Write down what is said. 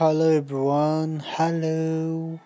Hello everyone, hello.